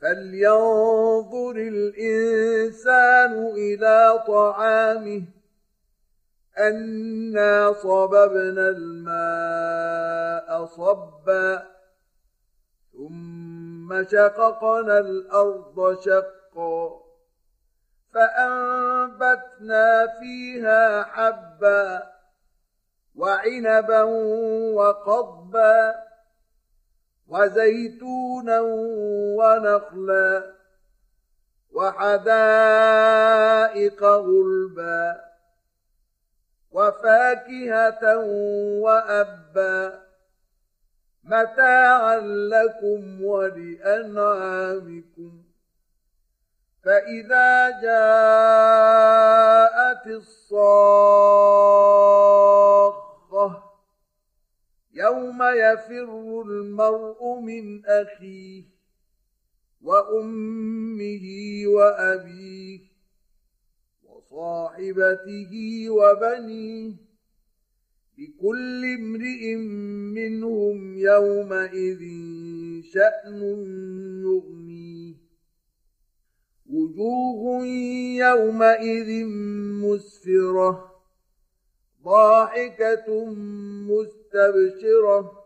فلينظر الإنسان إلى طعامه أنا صببنا الماء صبا ثم شققنا الأرض شقا فأنبتنا فيها حبا وعنبا وقضبا وزيتونا ونخلا وحدائق غلبا وفاكهة وأبا متاعا لكم ولأنعامكم فإذا جاءت الصاخة يفر المرء من أخيه وأمه وأبيه وصاحبته وبنيه لكل امرئ منهم يومئذ شأن يغنيه. وجوه يومئذ مسفرة ضاحكة مستبشرة.